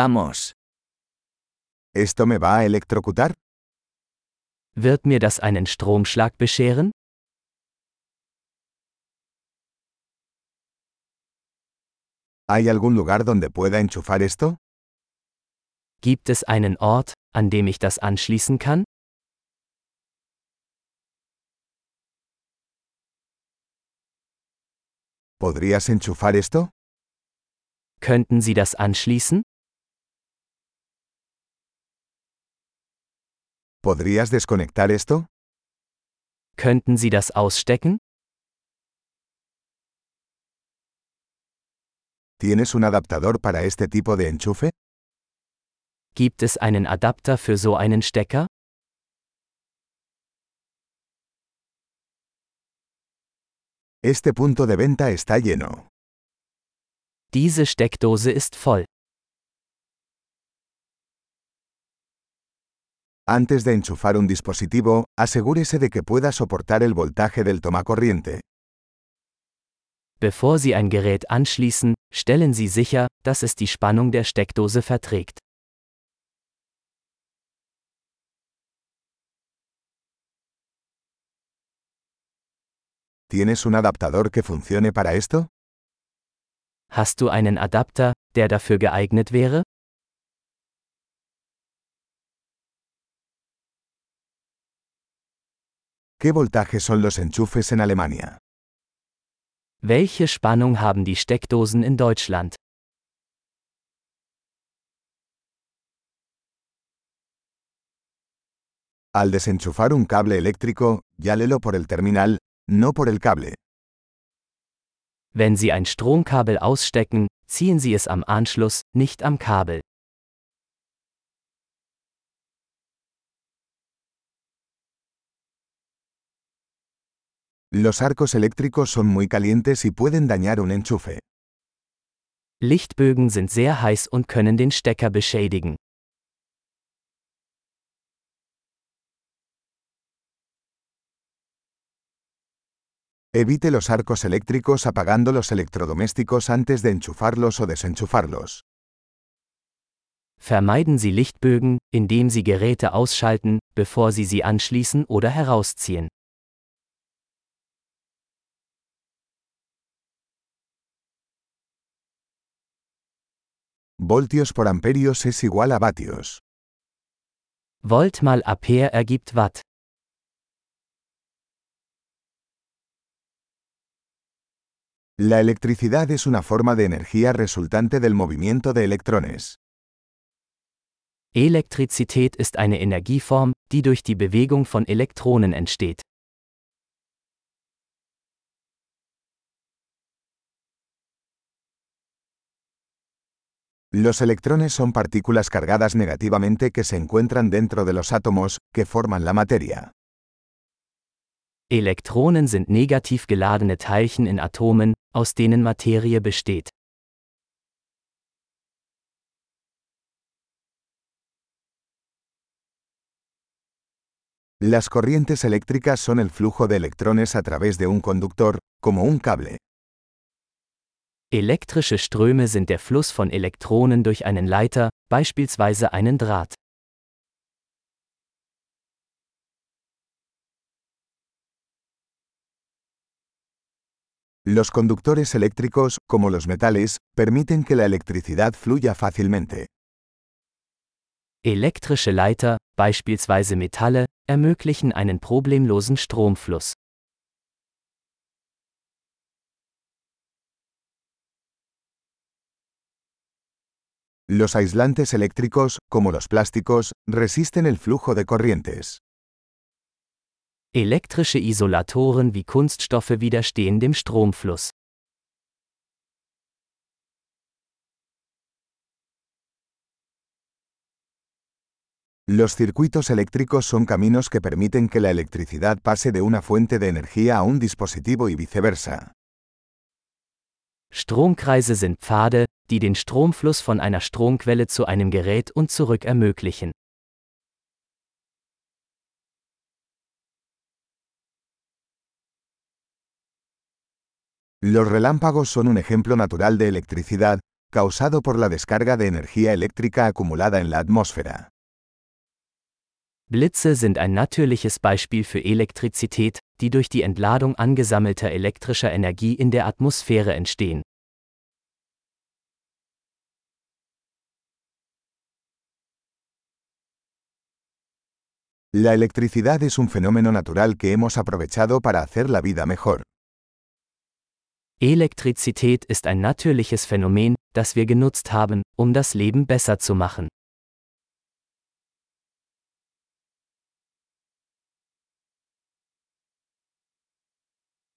Vamos. ¿Esto me va a electrocutar? Wird mir das einen Stromschlag bescheren? ¿Hay algún lugar donde pueda enchufar esto? Gibt es einen Ort, an dem ich das anschließen kann? ¿Podrías enchufar esto? Könnten Sie das anschließen? ¿Podrías desconectar esto? Könnten Sie das ausstecken? ¿Tienes un adaptador para este tipo de enchufe? Gibt es einen Adapter für so einen Stecker? Este punto de venta está lleno. Diese Steckdose ist voll. Antes de enchufar un dispositivo, asegúrese de que pueda soportar el voltaje del tomacorriente. Bevor Sie ein Gerät anschließen, stellen Sie sicher, dass es die Spannung der Steckdose verträgt. ¿Tienes un adaptador que funcione para esto? Hast du einen Adapter, der dafür geeignet wäre? ¿Qué voltaje son los enchufes en Alemania? Welche Spannung haben die Steckdosen in Deutschland? Al desenchufar un cable eléctrico, llálelo por el terminal, no por el cable. Wenn Sie ein Stromkabel ausstecken, ziehen Sie es am Anschluss, nicht am Kabel. Los arcos eléctricos son muy calientes y pueden dañar un enchufe. Lichtbögen sind sehr heiß und können den Stecker beschädigen. Evite los arcos eléctricos apagando los electrodomésticos antes de enchufarlos o desenchufarlos. Vermeiden Sie Lichtbögen, indem Sie Geräte ausschalten, bevor Sie sie anschließen oder herausziehen. Voltios por amperios es igual a vatios. Volt mal Ampere ergibt Watt. La electricidad es una forma de energía resultante del movimiento de electrones. Elektrizität ist eine Energieform, die durch die Bewegung von Elektronen entsteht. Los electrones son partículas cargadas negativamente que se encuentran dentro de los átomos, que forman la materia. Elektronen sind negativ geladene Teilchen in Atomen, aus denen Materie besteht. Las corrientes eléctricas son el flujo de electrones a través de un conductor, como un cable. Elektrische Ströme sind der Fluss von Elektronen durch einen Leiter, beispielsweise einen Draht. Los conductores eléctricos, como los metales, permiten que la electricidad fluya fácilmente. Elektrische Leiter, beispielsweise Metalle, ermöglichen einen problemlosen Stromfluss. Los aislantes eléctricos, como los plásticos, resisten el flujo de corrientes. Elektrische Isolatoren wie Kunststoffe widerstehen dem Stromfluss. Los circuitos eléctricos son caminos que permiten que la electricidad pase de una fuente de energía a un dispositivo y viceversa. Stromkreise sind Pfade, die den Stromfluss von einer Stromquelle zu einem Gerät und zurück ermöglichen. Los relámpagos son un ejemplo natural de electricidad, causado por la descarga de energía eléctrica acumulada en la atmósfera. Blitze sind ein natürliches Beispiel für Elektrizität, die durch die Entladung angesammelter elektrischer Energie in der Atmosphäre entstehen. La electricidad es un fenómeno natural que hemos aprovechado para hacer la vida mejor. Elektrizität ist ein natürliches Phänomen, das wir genutzt haben, um das Leben besser zu machen.